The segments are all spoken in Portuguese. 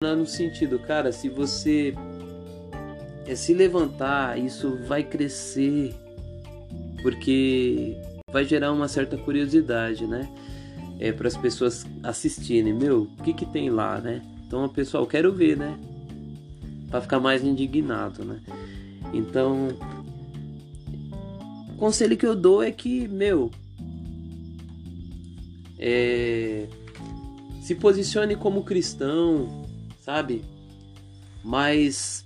no sentido, cara, se você é se levantar, isso vai crescer, porque vai gerar uma certa curiosidade, né? É para as pessoas assistirem, meu, o que que tem lá, né? Então, pessoal, quero ver, né? Para ficar mais indignado, né? Então, o conselho que eu dou é que, meu, é, se posicione como cristão, sabe? Mas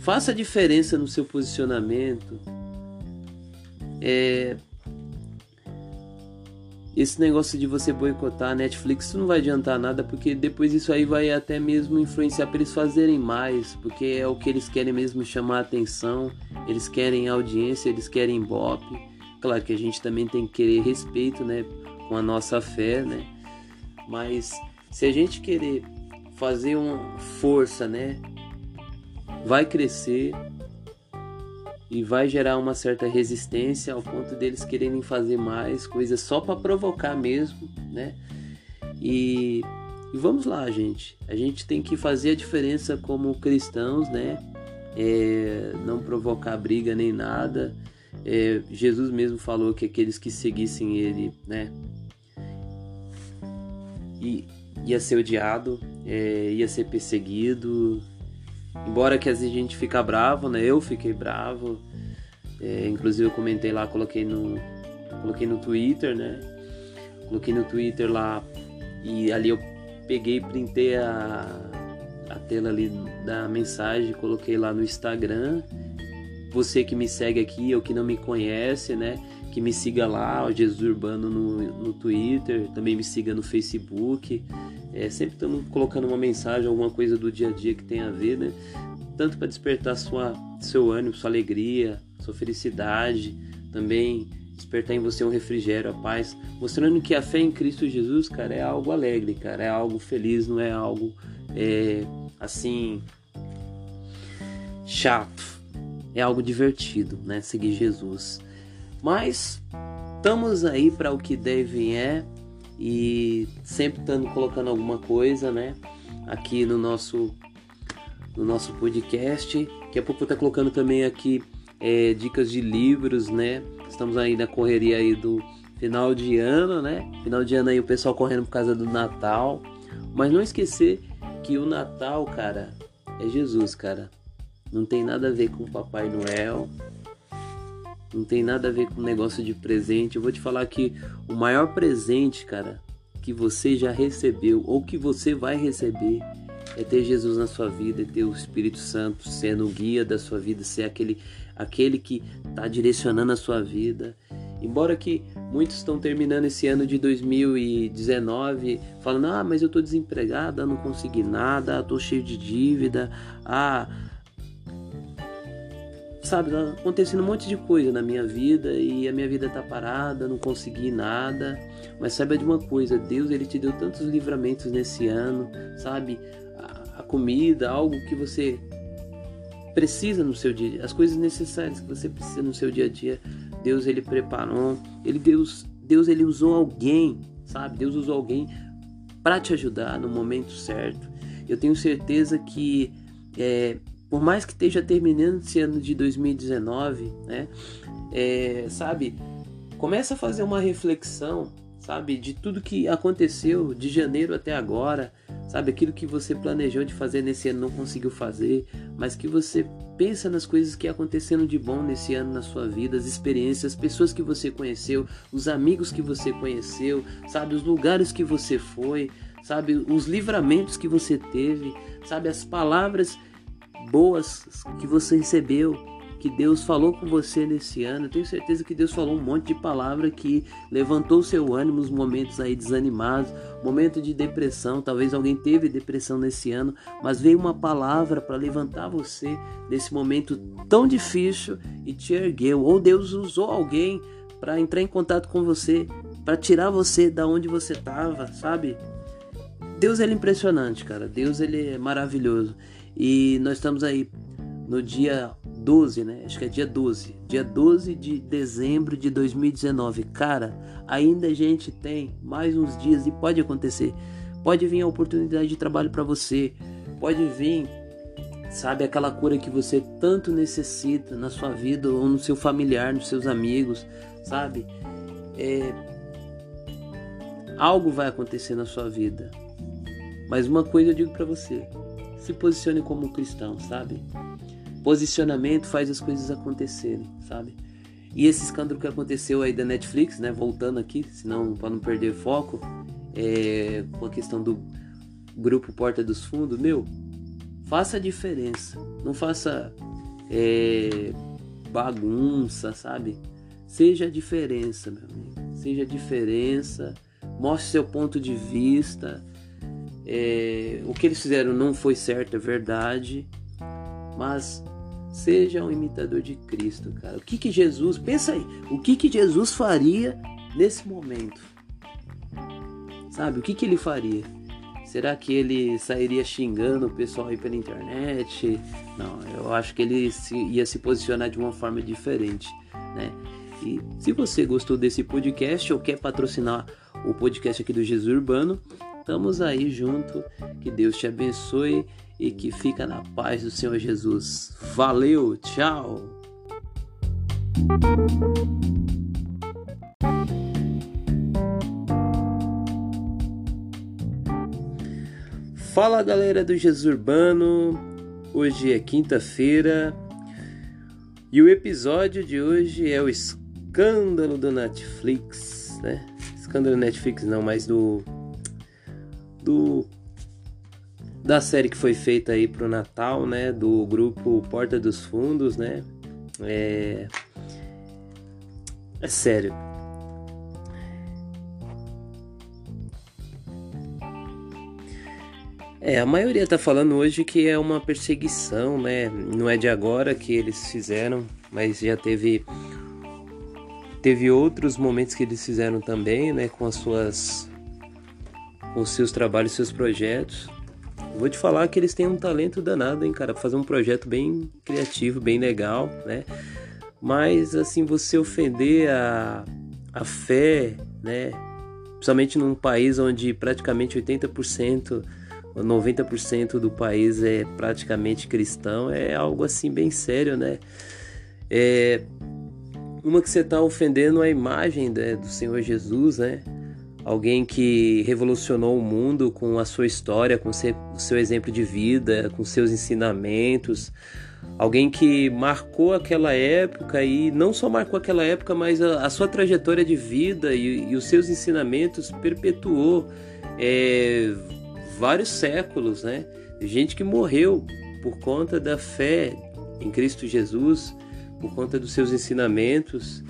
faça diferença no seu posicionamento. É, esse negócio de você boicotar a Netflix não vai adiantar nada, porque depois isso aí vai até mesmo influenciar para eles fazerem mais, porque é o que eles querem mesmo chamar atenção, eles querem audiência, eles querem ibope. Claro que a gente também tem que querer respeito, né, com a nossa fé, né? Mas se a gente querer fazer uma força, né, vai crescer e vai gerar uma certa resistência ao ponto deles quererem fazer mais coisas só para provocar mesmo, né? E, e, vamos lá, gente. A gente tem que fazer a diferença como cristãos, né? É, não provocar briga nem nada. É, Jesus mesmo falou que aqueles que seguissem ele, né? E, ia ser odiado, é, ia ser perseguido. Embora que a gente fica bravo, né? Eu fiquei bravo. É, inclusive eu comentei lá, coloquei no, coloquei no Twitter, né? Coloquei no Twitter lá e ali eu peguei, printei a, a tela ali da mensagem, coloquei lá no Instagram. Você que me segue aqui ou que não me conhece, né? Que me siga lá, o Jesus Urbano no, no Twitter, também me siga no Facebook. É, sempre estamos colocando uma mensagem, alguma coisa do dia a dia que tem a ver, né? Tanto para despertar sua, seu ânimo, sua alegria, sua felicidade, também despertar em você um refrigério, a paz, mostrando que a fé em Cristo Jesus, cara, é algo alegre, cara, é algo feliz, não é algo é, assim chato, é algo divertido, né? Seguir Jesus. Mas estamos aí para o que deve é e sempre estando colocando alguma coisa, né? Aqui no nosso no nosso podcast. Daqui a pouco tá colocando também aqui é, dicas de livros, né? Estamos aí na correria aí do final de ano, né? Final de ano aí o pessoal correndo por causa do Natal. Mas não esquecer que o Natal, cara, é Jesus, cara. Não tem nada a ver com o Papai Noel. Não tem nada a ver com negócio de presente. Eu vou te falar que o maior presente, cara, que você já recebeu ou que você vai receber é ter Jesus na sua vida, é ter o Espírito Santo sendo o guia da sua vida, ser aquele, aquele que está direcionando a sua vida. Embora que muitos estão terminando esse ano de 2019 falando: ah, mas eu estou desempregada, não consegui nada, estou cheio de dívida, ah, sabe, tá acontecendo um monte de coisa na minha vida e a minha vida tá parada, não consegui nada. Mas saiba de uma coisa, Deus ele te deu tantos livramentos nesse ano, sabe? A, a comida, algo que você precisa no seu dia, as coisas necessárias que você precisa no seu dia a dia, Deus ele preparou, ele Deus, Deus ele usou alguém, sabe? Deus usou alguém para te ajudar no momento certo. Eu tenho certeza que é, por mais que esteja terminando esse ano de 2019, né? É, sabe, começa a fazer uma reflexão, sabe, de tudo que aconteceu de janeiro até agora, sabe, aquilo que você planejou de fazer nesse ano não conseguiu fazer, mas que você pensa nas coisas que aconteceram de bom nesse ano na sua vida, as experiências, as pessoas que você conheceu, os amigos que você conheceu, sabe, os lugares que você foi, sabe, os livramentos que você teve, sabe, as palavras boas que você recebeu, que Deus falou com você nesse ano. Eu tenho certeza que Deus falou um monte de palavra que levantou seu ânimo nos momentos aí desanimados, momento de depressão. Talvez alguém teve depressão nesse ano, mas veio uma palavra para levantar você nesse momento tão difícil e te ergueu. Ou Deus usou alguém para entrar em contato com você, para tirar você da onde você estava, sabe? Deus ele é impressionante, cara. Deus ele é maravilhoso. E nós estamos aí no dia 12, né? Acho que é dia 12. Dia 12 de dezembro de 2019. Cara, ainda a gente tem mais uns dias e pode acontecer. Pode vir a oportunidade de trabalho para você. pode vir, sabe, aquela cura que você tanto necessita na sua vida ou no seu familiar, nos seus amigos, sabe? É, algo vai acontecer na sua vida. Mas uma coisa eu digo para você: se posicione como cristão, sabe? Posicionamento faz as coisas acontecerem, sabe? E esse escândalo que aconteceu aí da Netflix, né? Voltando aqui, senão para não perder foco, é, com a questão do grupo Porta dos Fundos, meu, faça a diferença. Não faça é, bagunça, sabe? Seja a diferença, meu amigo. Seja a diferença. Mostre seu ponto de vista. É, o que eles fizeram não foi certo, é verdade. Mas seja um imitador de Cristo, cara. O que que Jesus, pensa aí, o que que Jesus faria nesse momento? Sabe, o que que ele faria? Será que ele sairia xingando o pessoal aí pela internet? Não, eu acho que ele se, ia se posicionar de uma forma diferente, né? E se você gostou desse podcast ou quer patrocinar o podcast aqui do Jesus Urbano, estamos aí junto. Que Deus te abençoe e que fica na paz do Senhor Jesus. Valeu, tchau. Fala galera do Jesus Urbano, hoje é quinta-feira e o episódio de hoje é o escândalo do Netflix, né? Escândalo do Netflix não, mas do do da série que foi feita aí pro Natal, né? Do grupo Porta dos Fundos, né? É, é sério. É, a maioria tá falando hoje que é uma perseguição, né? Não é de agora que eles fizeram, mas já teve teve outros momentos que eles fizeram também, né, com as suas os seus trabalhos, seus projetos. Vou te falar que eles têm um talento danado, hein, cara, pra fazer um projeto bem criativo, bem legal, né? Mas assim, você ofender a, a fé, né? Principalmente num país onde praticamente 80% 90% do país é praticamente cristão, é algo assim bem sério, né? É uma que você está ofendendo a imagem né, do Senhor Jesus, né? Alguém que revolucionou o mundo com a sua história, com o seu exemplo de vida, com seus ensinamentos. Alguém que marcou aquela época e não só marcou aquela época, mas a, a sua trajetória de vida e, e, os seus ensinamentos perpetuou. É, vários séculos, né? Gente que morreu por conta da fé em Cristo Jesus, por conta dos seus ensinamentos,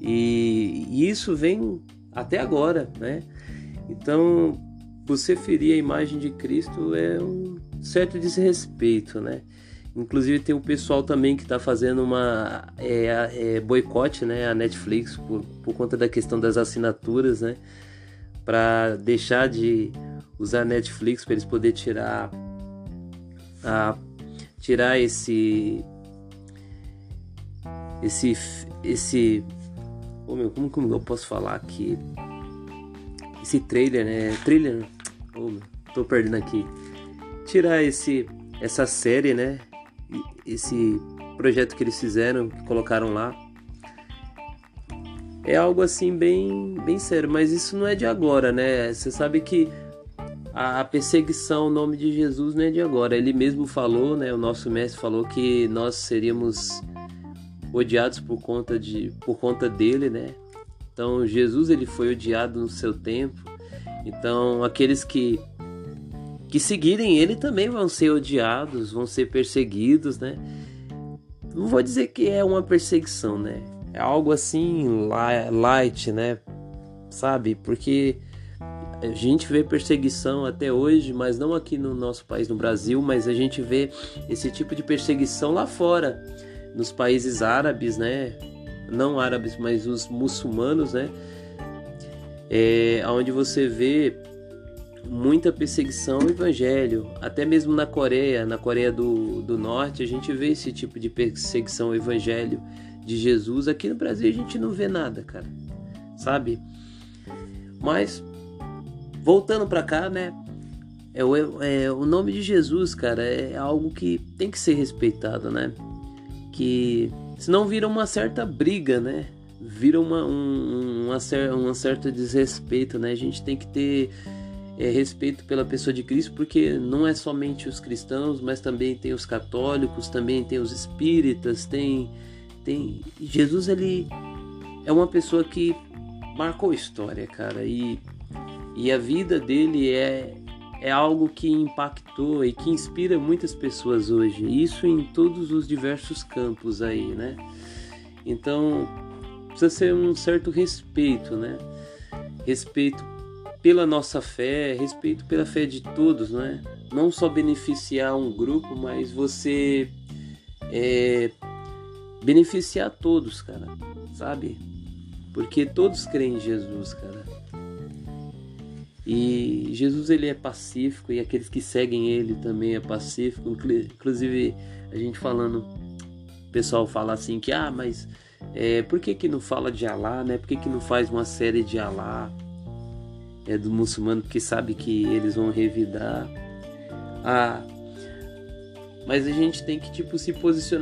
e, e isso vem até agora, né? Então, você ferir a imagem de Cristo é um certo desrespeito, né? Inclusive tem o pessoal também que está fazendo uma é, é, boicote, né, a Netflix por, por conta da questão das assinaturas, né, para deixar de usar Netflix para eles poder tirar a tirar esse esse esse oh meu, como, como eu posso falar aqui esse trailer né trailer oh meu, tô perdendo aqui tirar esse essa série né esse projeto que eles fizeram que colocaram lá é algo assim bem bem sério mas isso não é de agora né você sabe que a perseguição o nome de Jesus não é de agora. Ele mesmo falou, né? O nosso mestre falou que nós seríamos odiados por conta de por conta dele, né? Então Jesus ele foi odiado no seu tempo. Então aqueles que que seguirem ele também vão ser odiados, vão ser perseguidos, né? Não vou dizer que é uma perseguição, né? É algo assim light, né? Sabe? Porque a gente vê perseguição até hoje, mas não aqui no nosso país, no Brasil, mas a gente vê esse tipo de perseguição lá fora, nos países árabes, né? Não árabes, mas os muçulmanos, né? É, onde você vê muita perseguição ao evangelho. Até mesmo na Coreia, na Coreia do, do Norte, a gente vê esse tipo de perseguição ao evangelho de Jesus. Aqui no Brasil a gente não vê nada, cara. Sabe? Mas voltando para cá, né? é, é, o nome de Jesus, cara, é algo que tem que ser respeitado, né? Que senão vira uma certa briga, né? Vira uma, um, uma, uma certa desrespeito, né? A gente tem que ter é, respeito pela pessoa de Cristo, porque não é somente os cristãos, mas também tem os católicos, também tem os espíritas, tem, tem Jesus ele é uma pessoa que marcou história, cara, e, e a vida dele é é algo que impactou e que inspira muitas pessoas hoje. Isso em todos os diversos campos aí, né? Então precisa ser um certo respeito, né? Respeito pela nossa fé, respeito pela fé de todos, não é? Não só beneficiar um grupo, mas você é, beneficiar todos, cara, sabe? Porque todos creem em Jesus, cara. E Jesus ele é pacífico e aqueles que seguem ele também é pacífico. Inclusive a gente falando, o pessoal fala assim que ah, mas é, por que que não fala de Alá, né? Por que que não faz uma série de Alá? é, do muçulmano porque sabe que eles vão revidar. Ah, mas a gente tem que tipo se posicionar